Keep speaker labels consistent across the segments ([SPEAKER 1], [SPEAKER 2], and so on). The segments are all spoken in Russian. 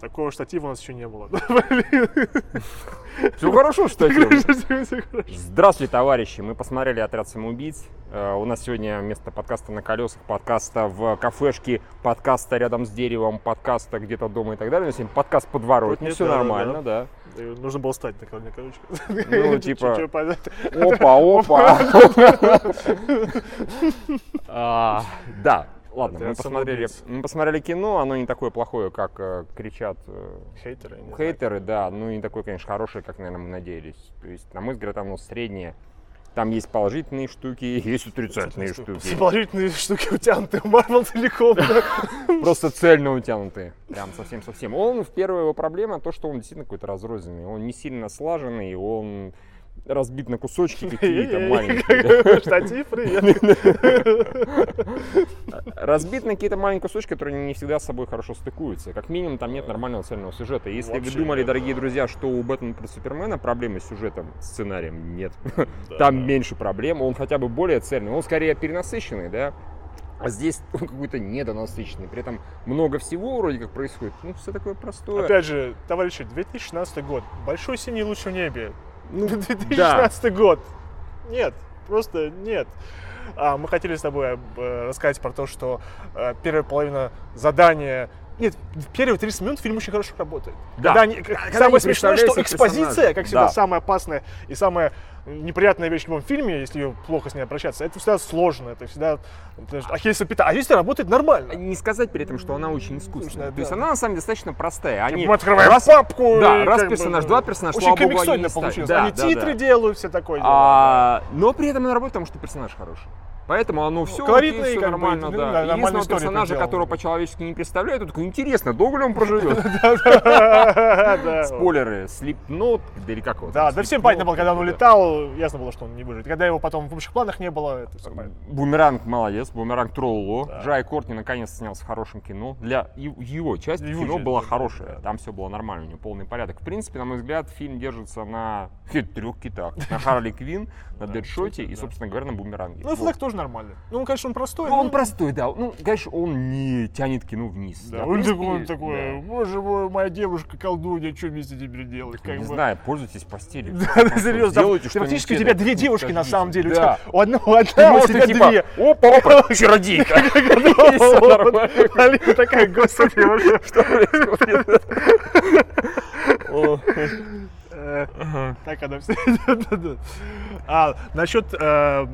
[SPEAKER 1] Такого штатива у нас еще не было.
[SPEAKER 2] Все хорошо,
[SPEAKER 1] хорошо.
[SPEAKER 2] Здравствуйте, товарищи. Мы посмотрели «Отряд самоубийц». Э, У нас сегодня вместо подкаста на колесах, подкаста в кафешке, подкаста рядом с деревом, подкаста где-то дома и так далее. Сегодня подкаст подворотни. Все нормально, да.
[SPEAKER 1] Нужно было стать на коне, короче.
[SPEAKER 2] Ну, типа-. Опа, опа. А, Да, ладно, мы
[SPEAKER 1] «Отряд
[SPEAKER 2] посмотрели,
[SPEAKER 1] самоубийц».
[SPEAKER 2] мы посмотрели кино, оно не такое плохое, как э, кричат э,
[SPEAKER 1] Хейтеры.
[SPEAKER 2] Хейтеры, да, ну и не такой, конечно, хороший, как, наверное, мы надеялись. То есть, на мой взгляд, оно среднее. Там есть положительные штуки, есть отрицательные штуки.
[SPEAKER 1] положительные штуки утянуты в Марвел целиком.
[SPEAKER 2] Просто цельно утянутые. Прям совсем-совсем. Он, в первая его проблема, то, что он действительно какой-то разрозненный. Он не сильно слаженный, он разбит на кусочки какие-то маленькие.
[SPEAKER 1] Штатив, привет.
[SPEAKER 2] Разбит на какие-то маленькие кусочки, которые не всегда с собой хорошо стыкуются. Как минимум, там нет нормального цельного сюжета. Если вы думали,
[SPEAKER 1] нет.
[SPEAKER 2] дорогие друзья, что у Бэтмена против Супермена проблемы с сюжетом, сценарием, нет.
[SPEAKER 1] Да,
[SPEAKER 2] Там меньше проблем, он хотя бы более цельный, он скорее перенасыщенный, да. А здесь он какой-то недонасыщенный. При этом много всего вроде как происходит. Ну, все такое простое.
[SPEAKER 1] Опять же, товарищи, 2016 год. Большой синий луч в небе.
[SPEAKER 2] Ну,
[SPEAKER 1] 2016 год. Нет, просто нет. А, мы хотели с тобой э, рассказать про то, что э, первая половина задания нет, в первые 30 минут фильм очень хорошо работает.
[SPEAKER 2] Да.
[SPEAKER 1] Когда они-
[SPEAKER 2] Когда
[SPEAKER 1] самое смешное, что экспозиция,
[SPEAKER 2] персонажа.
[SPEAKER 1] как всегда,
[SPEAKER 2] Да.
[SPEAKER 1] самая опасная и самая неприятная вещь в любом фильме, если ее плохо с ней обращаться, это всегда сложно, это всегда Ахиллесова пята. А здесь работает нормально.
[SPEAKER 2] Не сказать при этом, что она очень искусственная.
[SPEAKER 1] Да.
[SPEAKER 2] То есть она на самом деле достаточно простая. Они
[SPEAKER 1] Мы открываем
[SPEAKER 2] раз-
[SPEAKER 1] папку.
[SPEAKER 2] да, раз
[SPEAKER 1] бы,
[SPEAKER 2] персонаж,
[SPEAKER 1] ну,
[SPEAKER 2] два персонажа,
[SPEAKER 1] Очень
[SPEAKER 2] ставят.
[SPEAKER 1] получилось.
[SPEAKER 2] Да,
[SPEAKER 1] Они
[SPEAKER 2] да,
[SPEAKER 1] титры
[SPEAKER 2] да.
[SPEAKER 1] делают, все такое.
[SPEAKER 2] А, но при этом она работает, потому что персонаж хороший. Поэтому оно все
[SPEAKER 1] колоритный,
[SPEAKER 2] окей, все нормально,
[SPEAKER 1] ну,
[SPEAKER 2] да. Единственного персонажа,
[SPEAKER 1] проделал.
[SPEAKER 2] которого по-человечески не представляют, он такой, интересно, долго ли он проживет? Спойлеры, Slipknot, да или как его
[SPEAKER 1] Да, да всем понятно было, когда он улетал, ясно было, что он не выживет. Когда его потом в общих планах не было.
[SPEAKER 2] Бумеранг молодец, Бумеранг тролло. Джай Кортни наконец снялся в хорошем кино. Для его часть
[SPEAKER 1] Его
[SPEAKER 2] кино была хорошая, там все было нормально, у него полный порядок. В принципе, на мой взгляд, фильм держится на трех китах. На Харли Квин, на Дэдшоте и, собственно говоря, на Бумеранге.
[SPEAKER 1] Ну, флаг тоже нормальный. Ну, конечно, он простой.
[SPEAKER 2] Ну, он
[SPEAKER 1] но-
[SPEAKER 2] простой, да. Ну, конечно, он не тянет кино вниз.
[SPEAKER 1] Да,
[SPEAKER 2] Да,
[SPEAKER 1] он
[SPEAKER 2] принципе,
[SPEAKER 1] такой, он такой,
[SPEAKER 2] да.
[SPEAKER 1] боже мой, моя девушка колдунья, что вместе теперь делать? Как
[SPEAKER 2] Не
[SPEAKER 1] бы.
[SPEAKER 2] знаю, пользуйтесь постелью.
[SPEAKER 1] Да, да, серьезно.
[SPEAKER 2] Делайте, что
[SPEAKER 1] Фактически у тебя две девушки на самом деле. У
[SPEAKER 2] Да.
[SPEAKER 1] у одного
[SPEAKER 2] Ты
[SPEAKER 1] а у тебя
[SPEAKER 2] типа,
[SPEAKER 1] две.
[SPEAKER 2] опа, опа, чародейка. Нормально.
[SPEAKER 1] Алина такая, господи, вообще.
[SPEAKER 2] Что происходит?
[SPEAKER 1] Э. Так она все. Да-да-да. А насчет э,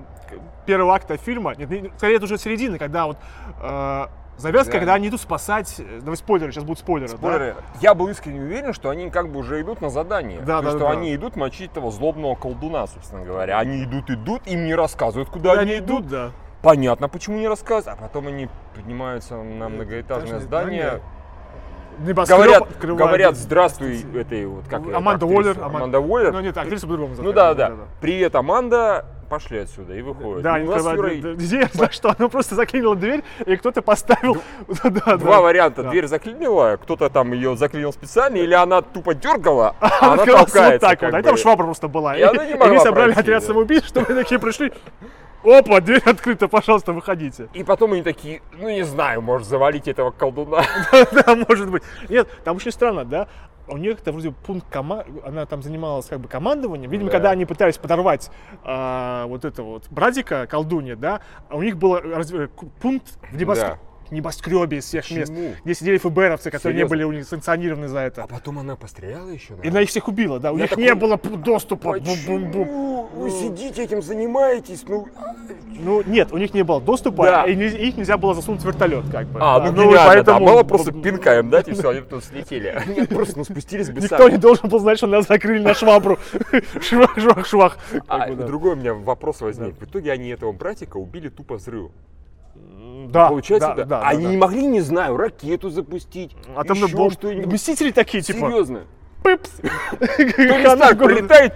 [SPEAKER 1] первого акта фильма, нет, не- скорее это уже середина, когда вот э, завязка,
[SPEAKER 2] Да.
[SPEAKER 1] когда они идут спасать. э, Давай спойлеры, сейчас будут спойлеры. да?
[SPEAKER 2] Спойлеры. Я был искренне уверен, что они как бы уже идут на задание.
[SPEAKER 1] Да,
[SPEAKER 2] То
[SPEAKER 1] да,
[SPEAKER 2] есть,
[SPEAKER 1] да,
[SPEAKER 2] что
[SPEAKER 1] да.
[SPEAKER 2] они идут мочить этого злобного колдуна, собственно говоря. Они идут, идут, им не рассказывают, куда
[SPEAKER 1] Куда
[SPEAKER 2] они идут.
[SPEAKER 1] идут, да.
[SPEAKER 2] Понятно, почему не рассказывают. А потом они поднимаются на многоэтажное
[SPEAKER 1] Этажное
[SPEAKER 2] здание.
[SPEAKER 1] Небоскреб
[SPEAKER 2] Говорят,
[SPEAKER 1] открывают.
[SPEAKER 2] говорят, здравствуй, этой вот, как
[SPEAKER 1] Аманда? Уоллер. Аман-
[SPEAKER 2] Аманда Уоллер.
[SPEAKER 1] Ну нет, актриса по-другому
[SPEAKER 2] Ну
[SPEAKER 1] зовут,
[SPEAKER 2] да, да. Привет, Аманда. Пошли отсюда и выходят.
[SPEAKER 1] Да,
[SPEAKER 2] И
[SPEAKER 1] они открывают дверь. Я знаю, что она просто заклинила дверь, и кто-то поставил... Да, да,
[SPEAKER 2] Два
[SPEAKER 1] да.
[SPEAKER 2] варианта.
[SPEAKER 1] Да.
[SPEAKER 2] Дверь заклинила, кто-то там ее заклинил специально, или она тупо дергала, а
[SPEAKER 1] Она
[SPEAKER 2] она
[SPEAKER 1] вот
[SPEAKER 2] толкается.
[SPEAKER 1] так вот, а
[SPEAKER 2] бы.
[SPEAKER 1] там швабра просто была.
[SPEAKER 2] И она не могла
[SPEAKER 1] они собрали
[SPEAKER 2] пройти,
[SPEAKER 1] отряд
[SPEAKER 2] да.
[SPEAKER 1] самоубийц, чтобы такие пришли. Опа, дверь открыта, пожалуйста, выходите.
[SPEAKER 2] И потом они такие, ну не знаю, может завалить этого колдуна.
[SPEAKER 1] Да, может быть. Нет, там очень странно, да? У них это вроде пункт кома... она там занималась как бы командованием. Видимо,
[SPEAKER 2] Да.
[SPEAKER 1] когда они пытались подорвать а, вот этого вот братика, колдунья, да, у них был раз- э, пункт в небоскребе, небоскребе из всех мест,
[SPEAKER 2] Почему?
[SPEAKER 1] где сидели ФБРовцы, которые не
[SPEAKER 2] Серьезно?
[SPEAKER 1] были у них санкционированы за это.
[SPEAKER 2] А потом она постреляла еще.
[SPEAKER 1] И она их всех убила, да. У
[SPEAKER 2] Я
[SPEAKER 1] них
[SPEAKER 2] такой,
[SPEAKER 1] не было доступа. Бум-бум-бум.
[SPEAKER 2] Почему вы сидите этим занимаетесь? Ну,
[SPEAKER 1] Ну, нет, у них не было доступа,
[SPEAKER 2] Да.
[SPEAKER 1] и не- их нельзя было засунуть в вертолет, как бы.
[SPEAKER 2] а,
[SPEAKER 1] Да,
[SPEAKER 2] ну, гениально,
[SPEAKER 1] поэтому-
[SPEAKER 2] да, мало просто пинка им дать, и все, они тут слетели. Нет, просто ну спустились бы
[SPEAKER 1] Никто не должен был знать, что нас закрыли на швабру. Швах, швах, швах.
[SPEAKER 2] А,
[SPEAKER 1] да.
[SPEAKER 2] другой у меня вопрос возник. В итоге они этого братика убили тупо взрывом.
[SPEAKER 1] Да,
[SPEAKER 2] Получается,
[SPEAKER 1] да,
[SPEAKER 2] да?
[SPEAKER 1] да, да,
[SPEAKER 2] они
[SPEAKER 1] да.
[SPEAKER 2] не могли, не знаю, ракету запустить,
[SPEAKER 1] Атомную
[SPEAKER 2] еще
[SPEAKER 1] бомбу.
[SPEAKER 2] что-нибудь.
[SPEAKER 1] Мстители такие, типа,
[SPEAKER 2] Серьезно.
[SPEAKER 1] пыпс.
[SPEAKER 2] Прилетает,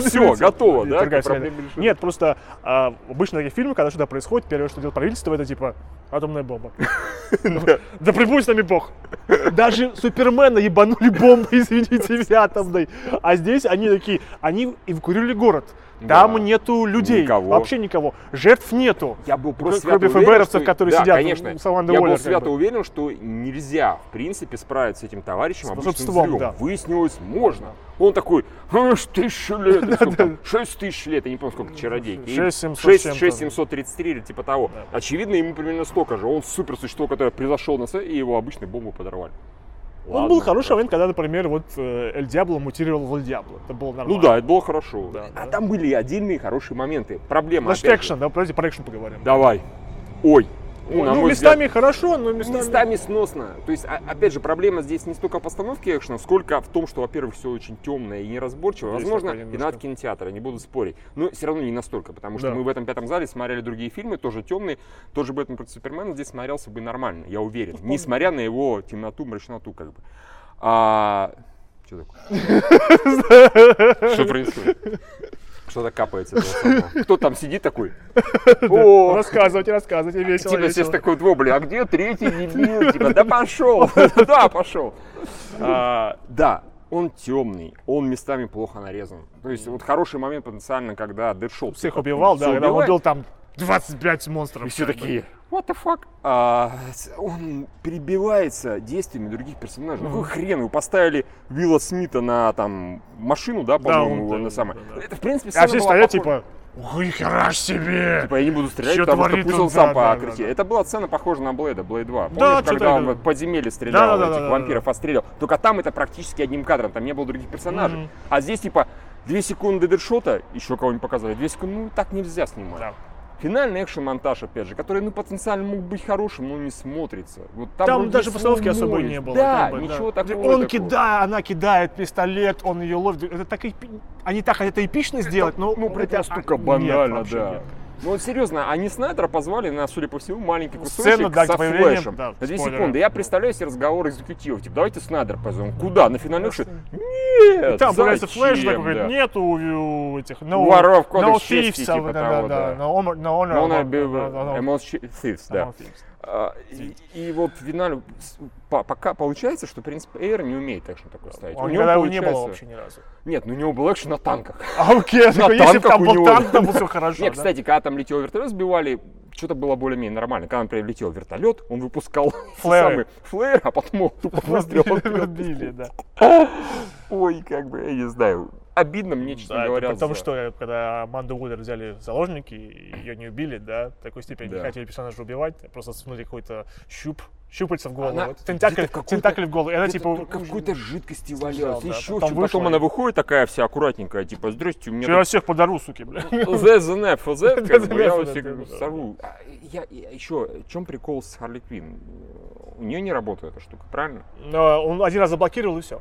[SPEAKER 2] Все, готово, да?
[SPEAKER 1] Нет, просто а, обычно такие фильмы, когда что-то происходит, первое, что делает правительство, это типа атомная бомба. Да прибудь с нами бог. Даже Супермена ебанули бомбой, извините меня, атомной. А здесь они такие, они эвакуировали город. Там
[SPEAKER 2] Да.
[SPEAKER 1] нету людей,
[SPEAKER 2] Никого.
[SPEAKER 1] вообще никого. Жертв нету.
[SPEAKER 2] Я был просто
[SPEAKER 1] Кроме
[SPEAKER 2] свято уверен,
[SPEAKER 1] ФБРовцев,
[SPEAKER 2] что-
[SPEAKER 1] которые
[SPEAKER 2] да,
[SPEAKER 1] сидят
[SPEAKER 2] конечно.
[SPEAKER 1] с Амандой
[SPEAKER 2] Я
[SPEAKER 1] Уоллер,
[SPEAKER 2] был
[SPEAKER 1] как
[SPEAKER 2] свято
[SPEAKER 1] бы.
[SPEAKER 2] уверен, что нельзя, в принципе, справиться с этим товарищем
[SPEAKER 1] С
[SPEAKER 2] обычным взрывом.
[SPEAKER 1] да.
[SPEAKER 2] Выяснилось, можно. Он такой, «А, тысяча лет, шесть тысяч лет, я не помню, сколько чародейки. И
[SPEAKER 1] 6700
[SPEAKER 2] шесть-
[SPEAKER 1] чем-то.
[SPEAKER 2] 6733 или типа того. Очевидно, ему примерно столько же. Он супер существо, которое превзошел нас, и его обычной бомбу подорвали.
[SPEAKER 1] Он
[SPEAKER 2] Ладно,
[SPEAKER 1] был хороший момент, когда, например, вот э, Эль Диабло мутировал в Эль Диабло. Это было нормально.
[SPEAKER 2] Ну да, это было хорошо.
[SPEAKER 1] Да,
[SPEAKER 2] а
[SPEAKER 1] да.
[SPEAKER 2] там были и отдельные хорошие моменты. Проблема,
[SPEAKER 1] Значит, экшен, да, подожди, про экшен поговорим.
[SPEAKER 2] Давай. Ой. Ну,
[SPEAKER 1] ну, местами
[SPEAKER 2] взгляд,
[SPEAKER 1] хорошо, но местами...
[SPEAKER 2] местами сносно. То есть, а- опять же, проблема здесь не столько в постановке экшена, сколько в том, что, во-первых, все очень темное и неразборчиво.
[SPEAKER 1] Есть
[SPEAKER 2] Возможно,
[SPEAKER 1] немножко.
[SPEAKER 2] виноват кинотеатра, не буду спорить. Но все равно не настолько, потому что
[SPEAKER 1] Да.
[SPEAKER 2] мы в этом пятом зале смотрели другие фильмы, тоже темные. Тот же Бэтмен против Супермена здесь смотрелся бы нормально, я уверен. Несмотря на его темноту, мрачноту, как бы. А... Что такое? Что происходит? Что-то капается. Кто там сидит такой? О,
[SPEAKER 1] Рассказывайте, рассказывайте, весело,
[SPEAKER 2] Типа все такой вот, бля, а где третий дебил? Типа, да пошел, да, пошел. А, Да, он темный, он местами плохо нарезан. То есть вот хороший момент потенциально, когда Дэдшоу
[SPEAKER 1] Всех убивал, да, когда он убил там 25 монстров.
[SPEAKER 2] и все такие, what the fuck? А, он перебивается действиями других персонажей. Ну какой хрен, вы поставили Вилла Смита на там машину, да, по-моему,
[SPEAKER 1] он,
[SPEAKER 2] на
[SPEAKER 1] да,
[SPEAKER 2] самое.
[SPEAKER 1] да, да.
[SPEAKER 2] Это, в принципе,
[SPEAKER 1] А все стоят
[SPEAKER 2] похожа.
[SPEAKER 1] типа, ой, хера себе!
[SPEAKER 2] Типа я не буду стрелять,
[SPEAKER 1] Чё
[SPEAKER 2] потому что пусть
[SPEAKER 1] он?
[SPEAKER 2] сам
[SPEAKER 1] Да, да,
[SPEAKER 2] покричит.
[SPEAKER 1] да, да.
[SPEAKER 2] Это была сцена похожа на Блэда, Блэд 2. Помнишь,
[SPEAKER 1] Да,
[SPEAKER 2] когда он
[SPEAKER 1] это-
[SPEAKER 2] в подземелье стрелял,
[SPEAKER 1] Да, да, да,
[SPEAKER 2] этих
[SPEAKER 1] да, да,
[SPEAKER 2] вампиров отстрелял. Только там это практически одним кадром, там не было других персонажей.
[SPEAKER 1] Мгм.
[SPEAKER 2] А здесь типа две секунды дедшота, еще кого-нибудь показали, две секунды, ну так нельзя снимать.
[SPEAKER 1] Да.
[SPEAKER 2] Финальный экшен-монтаж, опять же, который, ну, потенциально мог быть хорошим, но не смотрится. Вот там
[SPEAKER 1] Там даже постановки особой
[SPEAKER 2] ноль.
[SPEAKER 1] не было.
[SPEAKER 2] Да,
[SPEAKER 1] как бы,
[SPEAKER 2] ничего
[SPEAKER 1] да.
[SPEAKER 2] такого.
[SPEAKER 1] Он
[SPEAKER 2] такого.
[SPEAKER 1] кидает, она кидает пистолет, он ее ловит. Это так эпи- Они так это эпично сделать, но
[SPEAKER 2] Ну, при
[SPEAKER 1] это
[SPEAKER 2] этом настолько
[SPEAKER 1] нет,
[SPEAKER 2] банально,
[SPEAKER 1] вообще
[SPEAKER 2] да.
[SPEAKER 1] нет.
[SPEAKER 2] Ну вот серьезно, они Снайдера позвали на, судя по всему, маленький кусочек
[SPEAKER 1] Сцену, да,
[SPEAKER 2] со флешем.
[SPEAKER 1] да,
[SPEAKER 2] на 2
[SPEAKER 1] спойлеры.
[SPEAKER 2] секунды. Я представляю себе разговор экзекутивов. Типа, давайте Снайдера позовем. Куда? На финальный экшен? Нет!
[SPEAKER 1] Там появляется флеш, такой, говорит,
[SPEAKER 2] да.
[SPEAKER 1] нету у этих, no,
[SPEAKER 2] Воров,
[SPEAKER 1] no
[SPEAKER 2] кодекс чести,
[SPEAKER 1] thieves,
[SPEAKER 2] типа
[SPEAKER 1] да,
[SPEAKER 2] того,
[SPEAKER 1] да,
[SPEAKER 2] да.
[SPEAKER 1] no honor, no honor,
[SPEAKER 2] Но он
[SPEAKER 1] no-
[SPEAKER 2] обил-
[SPEAKER 1] no- no- no-
[SPEAKER 2] Amongst Thieves, да.
[SPEAKER 1] no thieves.
[SPEAKER 2] А, И, и вот в финале с- по- пока получается, что, в принципе, Эйр не умеет экшен такой ставить.
[SPEAKER 1] Он
[SPEAKER 2] У него
[SPEAKER 1] его не было
[SPEAKER 2] получается-
[SPEAKER 1] вообще ни разу.
[SPEAKER 2] Нет, ну у него был экшен на танках.
[SPEAKER 1] А окей, я такой, если бы
[SPEAKER 2] танках
[SPEAKER 1] там
[SPEAKER 2] у
[SPEAKER 1] был
[SPEAKER 2] него.
[SPEAKER 1] танк, там было все хорошо.
[SPEAKER 2] Нет,
[SPEAKER 1] да?
[SPEAKER 2] кстати, когда там летел вертолет, сбивали, что-то было более-менее нормально. Когда, например, летел вертолет, он выпускал самый флэр, а потом его тупо выстрел.
[SPEAKER 1] Да.
[SPEAKER 2] Ой, как бы, я не знаю. Обидно мне, честно
[SPEAKER 1] Да,
[SPEAKER 2] говоря.
[SPEAKER 1] потому
[SPEAKER 2] за-
[SPEAKER 1] что, э, когда Аманду Уиллер взяли в заложники, ее не убили, да, в такой степени
[SPEAKER 2] Да.
[SPEAKER 1] не хотели персонажа убивать, просто сунули какой-то щуп, щупальца в голову,
[SPEAKER 2] Она
[SPEAKER 1] вот, тентакль,
[SPEAKER 2] в
[SPEAKER 1] тентакль в голову, и она типа...
[SPEAKER 2] какой-то жидкости валялась,
[SPEAKER 1] да,
[SPEAKER 2] еще
[SPEAKER 1] потом
[SPEAKER 2] что Потом она выходит такая вся аккуратненькая, типа, здрасте, у меня
[SPEAKER 1] Вчера всех подару, суки, бля.
[SPEAKER 2] The the FZ, как бы, я
[SPEAKER 1] да,
[SPEAKER 2] сорву. А, Я, я- еще, в чем прикол с Харли Квинн? У нее не работает эта штука, правильно?
[SPEAKER 1] Но он один раз заблокировал и все.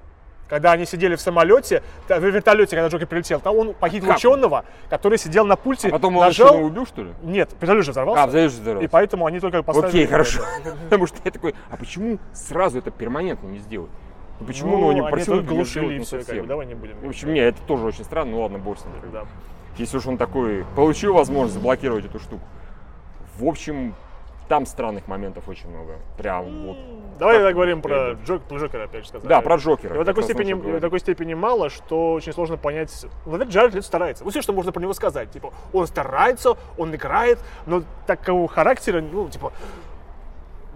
[SPEAKER 1] Когда они сидели в самолете, в вертолете, когда Джокер прилетел, там он похитил
[SPEAKER 2] Как?
[SPEAKER 1] ученого, который сидел на пульте,
[SPEAKER 2] А потом он
[SPEAKER 1] нажал...
[SPEAKER 2] еще убил, что ли?
[SPEAKER 1] Нет, вертолет же взорвался.
[SPEAKER 2] А, здорово.
[SPEAKER 1] И поэтому они только поставили...
[SPEAKER 2] Окей, хорошо. Потому что я такой, а почему сразу это перманентно не сделать? Почему ну,
[SPEAKER 1] Ну,
[SPEAKER 2] не
[SPEAKER 1] они
[SPEAKER 2] просил
[SPEAKER 1] только глушили и все, как
[SPEAKER 2] совсем?
[SPEAKER 1] бы, давай не будем.
[SPEAKER 2] В общем, не, это тоже очень странно, ну ладно, бог с ним.
[SPEAKER 1] Да.
[SPEAKER 2] Если уж он такой, получил возможность заблокировать эту штуку. В общем, там странных моментов очень много. Прям вот.
[SPEAKER 1] Давай тогда говорим про? Джок, про Джокера, опять же сказать.
[SPEAKER 2] Да, про Джокера.
[SPEAKER 1] Его
[SPEAKER 2] как
[SPEAKER 1] такой степени, его
[SPEAKER 2] говорить.
[SPEAKER 1] такой степени мало, что очень сложно понять. Наверное, Джаред Лето старается. Вот все, что можно про него сказать. Типа, он старается, он играет, но такого характера, ну, типа,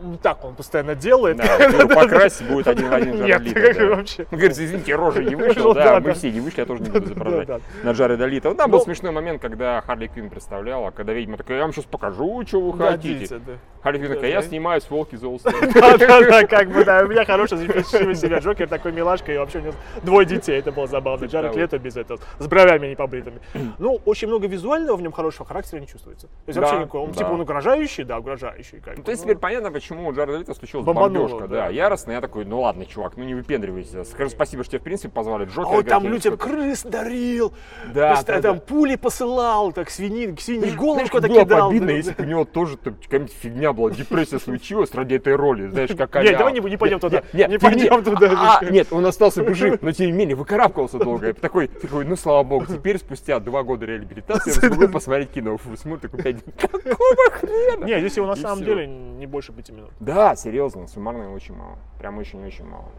[SPEAKER 1] не так он постоянно делает.
[SPEAKER 2] Да, его покрась, будет один в один
[SPEAKER 1] Нет, как
[SPEAKER 2] да.
[SPEAKER 1] вообще.
[SPEAKER 2] Он говорит, извините, рожа не вышел, да,
[SPEAKER 1] да,
[SPEAKER 2] мы
[SPEAKER 1] да.
[SPEAKER 2] все не вышли, я тоже не буду изображать
[SPEAKER 1] Да,
[SPEAKER 2] на Джареда Лито. Там был
[SPEAKER 1] Ну-
[SPEAKER 2] смешной момент, когда Харли Квинн представляла, когда ведьма такая, я вам сейчас покажу, что вы
[SPEAKER 1] Да,
[SPEAKER 2] хотите.
[SPEAKER 1] да.
[SPEAKER 2] Харли такая, я снимаюсь с волки за
[SPEAKER 1] Да, да, да, как бы, да, у меня хороший запиши себя Джокер, такой милашка, и вообще у него двое детей, это было забавно. Джаред. Лето без этого, с бровями не побритыми. Ну, очень много визуального в нем хорошего характера не чувствуется. То есть вообще никакого, он типа он угрожающий, да, угрожающий. как
[SPEAKER 2] Ну, то есть
[SPEAKER 1] ну.
[SPEAKER 2] теперь понятно, почему у Джареда Лето случилась бомбежка,
[SPEAKER 1] да.
[SPEAKER 2] яростно. Я такой, ну ладно, чувак, ну не выпендривайся. Скажи спасибо, что тебя в принципе позвали Джокера.
[SPEAKER 1] А он там людям крыс дарил,
[SPEAKER 2] Да,
[SPEAKER 1] там пули посылал, так свиньи, к свиньи
[SPEAKER 2] было бы
[SPEAKER 1] кидал.
[SPEAKER 2] обидно, если бы у него тоже какая-нибудь фигня была депрессия случилась ради этой роли, знаешь, как
[SPEAKER 1] Нет, давай не, не пойдем туда.
[SPEAKER 2] Нет,
[SPEAKER 1] не пойдем туда.
[SPEAKER 2] А, нет, он остался бы жив, но тем не менее выкарабкался долго. И такой, такой, ну слава богу, теперь спустя два года реабилитации я смогу посмотреть кино. Фу, Смотрю, такой, «Пять- какого хрена?
[SPEAKER 1] Нет, здесь его на самом деле не больше пяти минут.
[SPEAKER 2] Да, серьезно, суммарно очень мало. Прям очень-очень мало.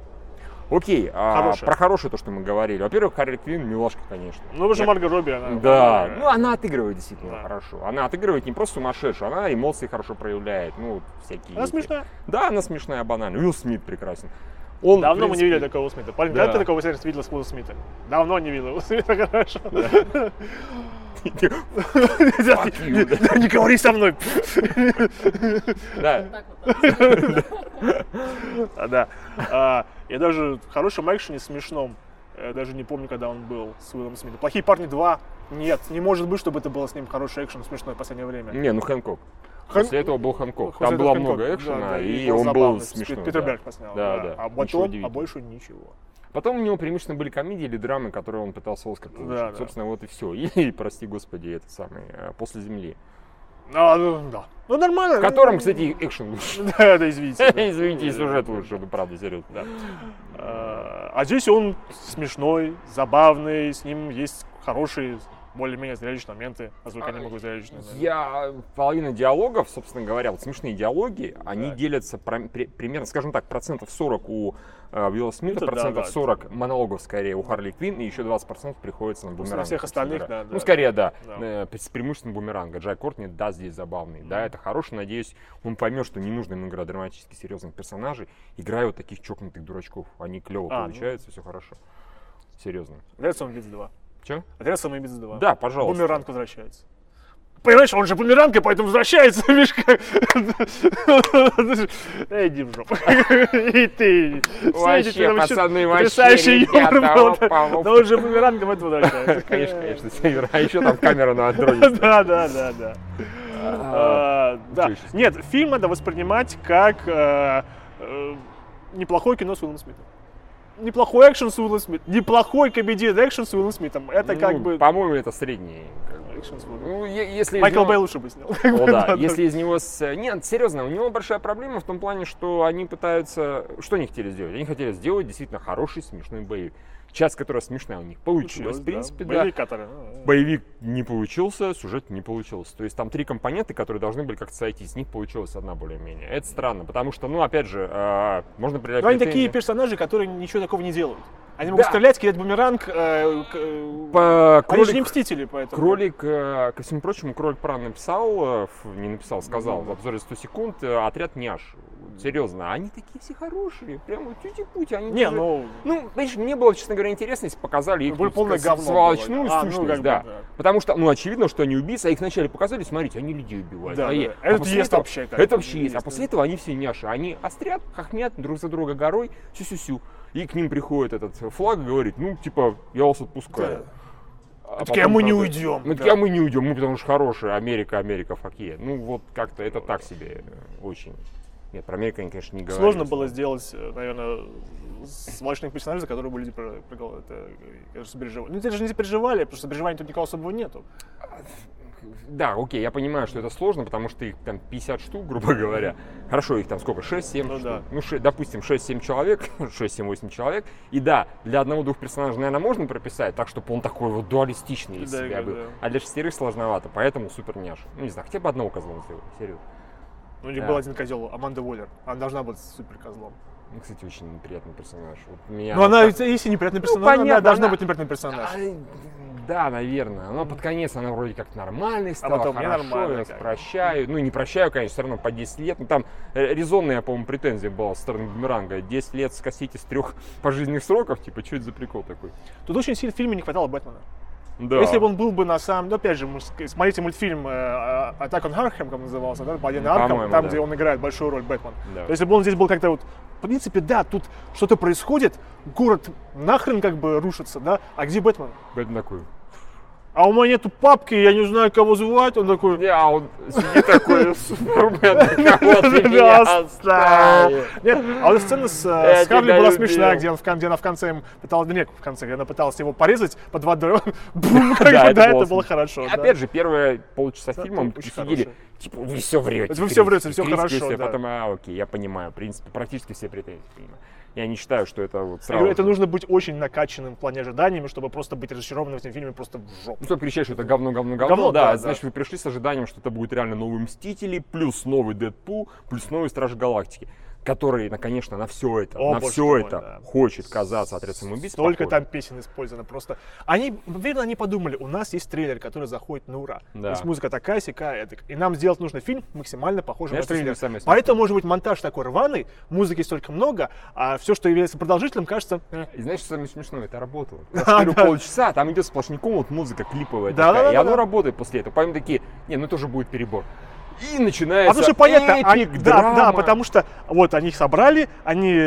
[SPEAKER 2] Окей, а, про хорошее то, что мы говорили. Во-первых, Харли Квинн милашка, конечно.
[SPEAKER 1] Ну, вы же
[SPEAKER 2] Я-
[SPEAKER 1] Марго Робби, она...
[SPEAKER 2] Да, ну она отыгрывает действительно
[SPEAKER 1] Да.
[SPEAKER 2] хорошо. Она отыгрывает не просто сумасшедшую, она эмоции хорошо проявляет. Ну, всякие.
[SPEAKER 1] Она
[SPEAKER 2] эти-
[SPEAKER 1] смешная.
[SPEAKER 2] Да, она смешная, банально. Уилл Смит прекрасен. Он,
[SPEAKER 1] Давно мы не
[SPEAKER 2] принципе,
[SPEAKER 1] видели такого Смита. Парень,
[SPEAKER 2] Да.
[SPEAKER 1] когда ты такого сервиса видел с Уилла Смита? Давно не видел Уилла Смита, хорошо.
[SPEAKER 2] Да.
[SPEAKER 1] Не говори со мной.
[SPEAKER 2] Да,
[SPEAKER 1] Да. А, Я даже в хорошем экшене смешном, э, даже не помню, когда он был с Уиллом Смитом. «Плохие парни 2» нет, не может быть, чтобы это было с ним хороший экшен смешной в последнее время.
[SPEAKER 2] Не, ну Хэнкок.
[SPEAKER 1] Хэн-
[SPEAKER 2] После этого был.
[SPEAKER 1] После
[SPEAKER 2] Там было
[SPEAKER 1] Хэнкок,
[SPEAKER 2] много
[SPEAKER 1] да,
[SPEAKER 2] экшена,
[SPEAKER 1] да,
[SPEAKER 2] и
[SPEAKER 1] был
[SPEAKER 2] он был смешной.
[SPEAKER 1] Питер
[SPEAKER 2] да.
[SPEAKER 1] Берг поснял.
[SPEAKER 2] Да,
[SPEAKER 1] Да,
[SPEAKER 2] да.
[SPEAKER 1] А потом, а больше ничего.
[SPEAKER 2] Потом у него преимущественно были комедии или драмы, которые он пытался Оскар получить.
[SPEAKER 1] Да, да.
[SPEAKER 2] Собственно, вот и все. И, прости господи, это самый э, «После земли».
[SPEAKER 1] А, ну, да. Ну, нормально.
[SPEAKER 2] В котором, кстати, экшен лучше.
[SPEAKER 1] Да, да, извините.
[SPEAKER 2] Извините, и сюжет лучше, ну правда, серьезно.
[SPEAKER 1] Да. А а здесь он смешной, забавный, с ним есть хорошие, более-менее зрелищные моменты, насколько я не могу зрелищные. да.
[SPEAKER 2] Я половина диалогов, собственно говоря, вот смешные диалоги, они
[SPEAKER 1] Да.
[SPEAKER 2] делятся про- при- примерно, скажем так, процентов 40 у э, Уилла Смита,
[SPEAKER 1] Это да,
[SPEAKER 2] процентов
[SPEAKER 1] да,
[SPEAKER 2] 40
[SPEAKER 1] это-
[SPEAKER 2] монологов скорее у Харли Квинн, и еще 20% приходится на бумеранга.
[SPEAKER 1] всех
[SPEAKER 2] собственно
[SPEAKER 1] остальных,
[SPEAKER 2] говоря.
[SPEAKER 1] да,
[SPEAKER 2] Ну,
[SPEAKER 1] да.
[SPEAKER 2] скорее, да,
[SPEAKER 1] Да.
[SPEAKER 2] э, с преимуществом бумеранга. Джай Кортни, да, здесь забавный, да, это хороший, надеюсь, он поймет, что не нужно ему играть драматически серьезных персонажей, играя вот таких чокнутых дурачков, они клево
[SPEAKER 1] А, ну.
[SPEAKER 2] получаются, все хорошо. Серьезно.
[SPEAKER 1] Отряд самоубийц 2.
[SPEAKER 2] Че?
[SPEAKER 1] Отряд самоубийц 2.
[SPEAKER 2] Да, пожалуйста.
[SPEAKER 1] Бумеранг возвращается. Понимаешь, он же бумеранг, и поэтому возвращается. Эй, иди в жопу. И ты.
[SPEAKER 2] Вообще, пацаны, вообще,
[SPEAKER 1] потрясающий юмор был, да. он же бумерангом это возвращается.
[SPEAKER 2] Конечно, конечно, Север. А еще там камера на андроиде.
[SPEAKER 1] Да, да, да, да. А, Да.
[SPEAKER 2] ничего себе.
[SPEAKER 1] Нет, фильм надо воспринимать как э, э, неплохое кино с Уиллом Смитом. Неплохой экшен с Уиллом Смитом. Неплохой комедийный экшен с Уиллом Смитом. Это
[SPEAKER 2] Ну,
[SPEAKER 1] как бы...
[SPEAKER 2] По-моему, это средний. как бы.
[SPEAKER 1] экшен с Уиллом.
[SPEAKER 2] Ну, если
[SPEAKER 1] Майкл
[SPEAKER 2] него-
[SPEAKER 1] Бэй лучше бы снял.
[SPEAKER 2] О, да. Если из него... с- Нет, серьезно, у него большая проблема в том плане, что они пытаются... Что они хотели сделать? Они хотели сделать действительно хороший, смешной боевик. Часть, которая смешная у них получилась, в принципе, да.
[SPEAKER 1] Боевик, который, ну,
[SPEAKER 2] Боевик не получился, сюжет не получился. То есть там три компоненты, которые должны были как-то сойтись. Из них получилась одна более-менее. Это странно, потому что, ну, опять же, э, можно придать
[SPEAKER 1] Но они такие персонажи, которые ничего такого не делают. Они могут
[SPEAKER 2] Да.
[SPEAKER 1] стрелять, кидать бумеранг. э, э,
[SPEAKER 2] По-
[SPEAKER 1] Они же не
[SPEAKER 2] кролик-
[SPEAKER 1] мстители, поэтому.
[SPEAKER 2] Кролик, э, ко всему прочему, Кролик Пран написал, э, не написал, сказал в обзоре 100 секунд, э, отряд няш. Серьезно, они такие все хорошие, прямо тюти-пути. Они
[SPEAKER 1] Не,
[SPEAKER 2] даже-
[SPEAKER 1] ну,
[SPEAKER 2] Ну, понимаешь, мне было, честно говоря, интересно, если показали их
[SPEAKER 1] Было
[SPEAKER 2] ну,
[SPEAKER 1] полное говно
[SPEAKER 2] сволочную
[SPEAKER 1] было. А, ну,
[SPEAKER 2] сущность,
[SPEAKER 1] бы,
[SPEAKER 2] да.
[SPEAKER 1] да.
[SPEAKER 2] Потому что, ну, очевидно, что они убийцы, а их вначале показали, смотрите, они людей убивают.
[SPEAKER 1] Да,
[SPEAKER 2] а
[SPEAKER 1] да. Это есть
[SPEAKER 2] этого-
[SPEAKER 1] вообще как
[SPEAKER 2] Это вообще есть. А после
[SPEAKER 1] да.
[SPEAKER 2] этого они все няши. Они острят, хохмят друг за друга горой, сю-сю-сю. И к ним приходит этот флаг и говорит, ну, типа, я вас отпускаю. А
[SPEAKER 1] такие, «А мы не уйдем».
[SPEAKER 2] Ну,
[SPEAKER 1] Да.
[SPEAKER 2] «А мы не уйдем, мы потому что хорошие, Америка, Америка, факе. Ну, вот как-то это так себе очень. Нет, про Америку они, конечно, не говорили.
[SPEAKER 1] Сложно было сделать, э, наверное, сволочных персонажей, за которые бы люди конечно, сопереживали. Ну, это же не сопереживали, потому что сопереживания тут никого особого нету.
[SPEAKER 2] Да, окей, я понимаю, что это сложно, потому что их там 50 штук, грубо говоря. Хорошо, их там сколько? 6-7
[SPEAKER 1] Ну
[SPEAKER 2] штук.
[SPEAKER 1] да.
[SPEAKER 2] Ну, ше- допустим, 6-7 человек, 6-7-8 человек. И да, для одного-двух персонажей, наверное, можно прописать так, чтобы он такой вот дуалистичный из
[SPEAKER 1] Да,
[SPEAKER 2] себя
[SPEAKER 1] да,
[SPEAKER 2] был.
[SPEAKER 1] да.
[SPEAKER 2] А для шестерых сложновато, поэтому супер няша. Ну, не знаю, хотя бы одного козла сделать, серьезно.
[SPEAKER 1] Ну, у них
[SPEAKER 2] Да.
[SPEAKER 1] был один козел, Аманда Уоллер. Она должна быть супер козлом.
[SPEAKER 2] Ну, кстати, очень неприятный персонаж. Вот меня
[SPEAKER 1] Ну, она,
[SPEAKER 2] вот так-
[SPEAKER 1] если неприятный
[SPEAKER 2] Ну,
[SPEAKER 1] персонаж, она
[SPEAKER 2] понятно,
[SPEAKER 1] должна
[SPEAKER 2] она-
[SPEAKER 1] быть неприятный персонаж.
[SPEAKER 2] Да, наверное. Но под конец она вроде как нормальной стала,
[SPEAKER 1] А потом
[SPEAKER 2] хорошо, я
[SPEAKER 1] как
[SPEAKER 2] прощаю. Ну, не прощаю, конечно, все равно по 10 лет. Ну, там резонная, по-моему, претензия была со стороны Бумеранга. 10 лет скосить из трех пожизненных сроков, типа, что это за прикол такой?
[SPEAKER 1] Тут очень сильно в фильме не хватало Бэтмена.
[SPEAKER 2] Да.
[SPEAKER 1] Если бы он был бы на самом... Ну, опять же, смотрите мультфильм Attack on Arkham, как он назывался, да? Арkham,
[SPEAKER 2] По-моему,
[SPEAKER 1] там,
[SPEAKER 2] да.
[SPEAKER 1] где он играет большую роль Бэтмен.
[SPEAKER 2] Да.
[SPEAKER 1] То Если бы он здесь был как-то вот... В принципе, да, тут что-то происходит, город нахрен как бы рушится, да? А где Бэтмен?
[SPEAKER 2] Бэтмен такой.
[SPEAKER 1] А у меня нету папки, я не знаю, кого звать. Он такой...
[SPEAKER 2] Не, а он сидит такой, Супермен, кого ты меня?
[SPEAKER 1] Нет, а вот смена с, э, Харли была смешная, где, она в конце им пыталась, нет, в конце, где она пыталась его порезать под водой,
[SPEAKER 2] Да, это было
[SPEAKER 1] хорошо.
[SPEAKER 2] Опять же, первые полчаса фильма мы сидели. Типа, вы все врете.
[SPEAKER 1] Вы всё врете, хорошо,
[SPEAKER 2] все
[SPEAKER 1] да.
[SPEAKER 2] Потом, а, окей, я понимаю. В принципе, практически все претензии понимаю. Я не считаю, что это вот
[SPEAKER 1] Я
[SPEAKER 2] сразу
[SPEAKER 1] говорю, это нужно быть очень накачанным в плане ожиданиями, чтобы просто быть разочарованным в этом фильме просто в жопу.
[SPEAKER 2] Ну, чтобы кричать, что это говно, говно, говно,
[SPEAKER 1] Говно,
[SPEAKER 2] да,
[SPEAKER 1] да, да.
[SPEAKER 2] значит, вы пришли с ожиданием, что это будет реально новые Мстители, плюс новый Дэдпул, плюс новый Страж Галактики, который, конечно, на все это,
[SPEAKER 1] О,
[SPEAKER 2] на все
[SPEAKER 1] мой,
[SPEAKER 2] это
[SPEAKER 1] да.
[SPEAKER 2] хочет казаться отряд самоубийц.
[SPEAKER 1] Столько
[SPEAKER 2] похож.
[SPEAKER 1] там песен использовано просто. Они, наверное, они подумали, у нас есть трейлер, который заходит на ура.
[SPEAKER 2] Да.
[SPEAKER 1] То есть музыка такая, сякая, эдак. И нам сделать нужно фильм максимально похожий
[SPEAKER 2] Конечно,
[SPEAKER 1] на трейлер.
[SPEAKER 2] сами
[SPEAKER 1] Поэтому может быть монтаж такой рваный, музыки столько много, а все, что является продолжительным, кажется... э,
[SPEAKER 2] И знаешь, что самое смешное? Это работало.
[SPEAKER 1] Да.
[SPEAKER 2] полчаса там идет сплошняком вот музыка клиповая
[SPEAKER 1] Да, да,
[SPEAKER 2] и оно работает после этого. Поэтому такие, не, ну это уже будет перебор. И
[SPEAKER 1] А
[SPEAKER 2] начинается
[SPEAKER 1] потому что понятно, они- да, да, потому что вот они их собрали, они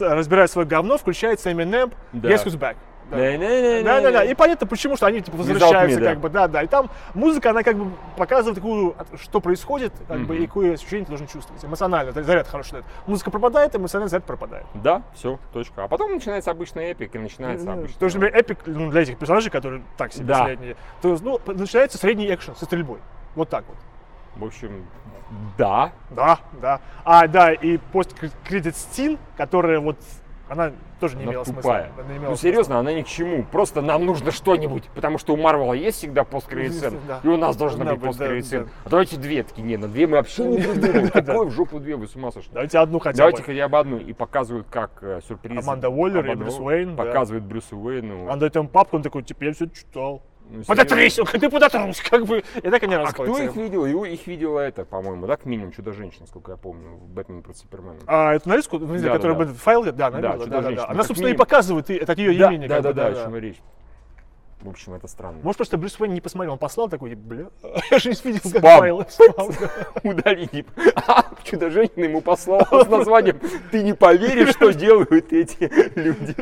[SPEAKER 1] разбирают свое говно, включается Eminem,
[SPEAKER 2] Да.
[SPEAKER 1] Guess Who's Back. Да.
[SPEAKER 2] Да-да-да-да.
[SPEAKER 1] Да, да, да. И понятно, почему, что они типа возвращаются,
[SPEAKER 2] me, да.
[SPEAKER 1] как бы, да, да. И там музыка, она как бы показывает такую, что происходит, как бы,
[SPEAKER 2] Мгм.
[SPEAKER 1] и какое ощущение ты должен чувствовать. Эмоционально, заряд хороший дает. Музыка пропадает, эмоциональный заряд пропадает.
[SPEAKER 2] Да, все, точка. А потом начинается обычный эпик, и начинается обычный...
[SPEAKER 1] То есть, например, эпик ну, для этих персонажей, которые так себе
[SPEAKER 2] Да.
[SPEAKER 1] средние, то есть, ну, начинается средний экшен со стрельбой. Вот так вот.
[SPEAKER 2] В общем, да.
[SPEAKER 1] Да, да. А, да, и посткредит Стин, которая вот, она тоже не
[SPEAKER 2] Она
[SPEAKER 1] имела
[SPEAKER 2] тупая.
[SPEAKER 1] смысла. Она имела
[SPEAKER 2] Ну
[SPEAKER 1] смысла.
[SPEAKER 2] серьезно, она ни к чему. Просто нам нужно что-нибудь. Потому что у Марвела есть всегда посткредит
[SPEAKER 1] Да.
[SPEAKER 2] и у нас должна
[SPEAKER 1] Да,
[SPEAKER 2] быть
[SPEAKER 1] да,
[SPEAKER 2] посткредит
[SPEAKER 1] да.
[SPEAKER 2] сцена. А давайте две. Такие, не, на две мы вообще не придумаем. Какой в жопу две, вы с ума сошли?
[SPEAKER 1] Давайте одну хотя
[SPEAKER 2] Давайте
[SPEAKER 1] бы.
[SPEAKER 2] хотя бы одну. И показывают, как э, сюрприз.
[SPEAKER 1] Аманда Уоллер и Брюс Уэйн, да.
[SPEAKER 2] Показывает Брюсу Уэйну.
[SPEAKER 1] Он дает ему папку, он такой, типа, я все читал.
[SPEAKER 2] Ну,
[SPEAKER 1] Подотрись, ты подотрись, как бы. И так они
[SPEAKER 2] А кто
[SPEAKER 1] расходятся.
[SPEAKER 2] их видел? Его, их видела это, по-моему, да, к минимум Чудо-женщина, сколько я помню, в Бэтмен против Супермена.
[SPEAKER 1] А эту нарезку,
[SPEAKER 2] Да,
[SPEAKER 1] которая
[SPEAKER 2] да,
[SPEAKER 1] этот файл, да, она
[SPEAKER 2] Да,
[SPEAKER 1] да, да, да. Она, собственно, и показывает, и это от ее
[SPEAKER 2] да,
[SPEAKER 1] явление.
[SPEAKER 2] да, да,
[SPEAKER 1] бы,
[SPEAKER 2] да, о чем речь. В общем, это странно.
[SPEAKER 1] Может, просто Брюс Уэйн не посмотрел, он послал такой, бля, я же не видел, как файлы.
[SPEAKER 2] Удали, типа, а, Чудо-женщина ему послала с названием «Ты не поверишь, что делают эти люди».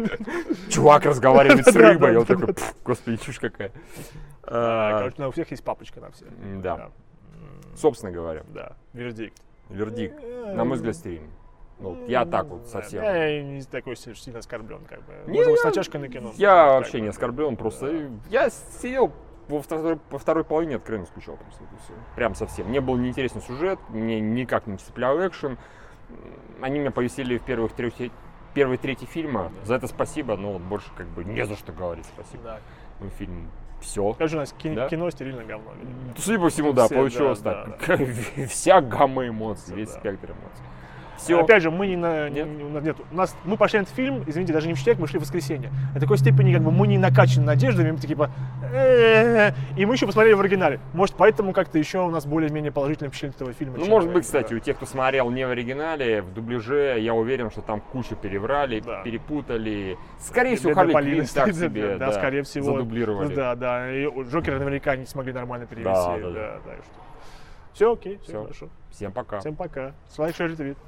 [SPEAKER 2] Чувак разговаривает с рыбой, он такой, «Пф, господи, чушь какая.
[SPEAKER 1] А, Короче, на у всех есть папочка на всех.
[SPEAKER 2] Да. Собственно говоря,
[SPEAKER 1] Да, вердикт.
[SPEAKER 2] вердикт, на мой взгляд, стерильный. Ну, вот я так вот совсем.
[SPEAKER 1] Я не такой си- сильно оскорблен, как бы.
[SPEAKER 2] Не,
[SPEAKER 1] Можно
[SPEAKER 2] я-
[SPEAKER 1] с натяжкой на кино.
[SPEAKER 2] Я вообще
[SPEAKER 1] бы,
[SPEAKER 2] не
[SPEAKER 1] да.
[SPEAKER 2] оскорблен, просто я сидел во второй, во второй половине откровенно скучал просто. Прям совсем. Мне был неинтересен сюжет, мне никак не цеплял экшен. Они меня повесили в первых трех, первой трети фильма. За это спасибо, но вот больше как бы не за что говорить спасибо.
[SPEAKER 1] Да.
[SPEAKER 2] Ну, фильм все.
[SPEAKER 1] Скажи, у нас ки-
[SPEAKER 2] Да?
[SPEAKER 1] кино стерильно говно.
[SPEAKER 2] Судя по всему, да,
[SPEAKER 1] Все,
[SPEAKER 2] получилось
[SPEAKER 1] да,
[SPEAKER 2] так. Вся гамма эмоций, весь
[SPEAKER 1] да.
[SPEAKER 2] спектр эмоций. Все.
[SPEAKER 1] Опять же, мы не на...
[SPEAKER 2] Нет?
[SPEAKER 1] не- у нас нет. У нас, мы пошли на этот фильм, извините, даже не в четверг, мы шли в воскресенье. До такой степени, как бы, мы не накачаны надеждами, мы такие, типа, и мы еще посмотрели в оригинале. Может, поэтому как-то еще у нас более-менее положительное впечатление этого фильма.
[SPEAKER 2] Ну, может быть, кстати, у тех, кто смотрел не в оригинале, в дубляже, я уверен, что там кучу переврали,
[SPEAKER 1] Да.
[SPEAKER 2] перепутали. Скорее всего, Харли Квинн так себе,
[SPEAKER 1] да, скорее всего.
[SPEAKER 2] задублировали.
[SPEAKER 1] Да, да. И Джокера наверняка не смогли нормально перевести.
[SPEAKER 2] Да,
[SPEAKER 1] Да,
[SPEAKER 2] да,
[SPEAKER 1] да,
[SPEAKER 2] да.
[SPEAKER 1] Все окей, все
[SPEAKER 2] Всё.
[SPEAKER 1] хорошо.
[SPEAKER 2] Всем пока.
[SPEAKER 1] Всем пока. С вами Шерри Твит.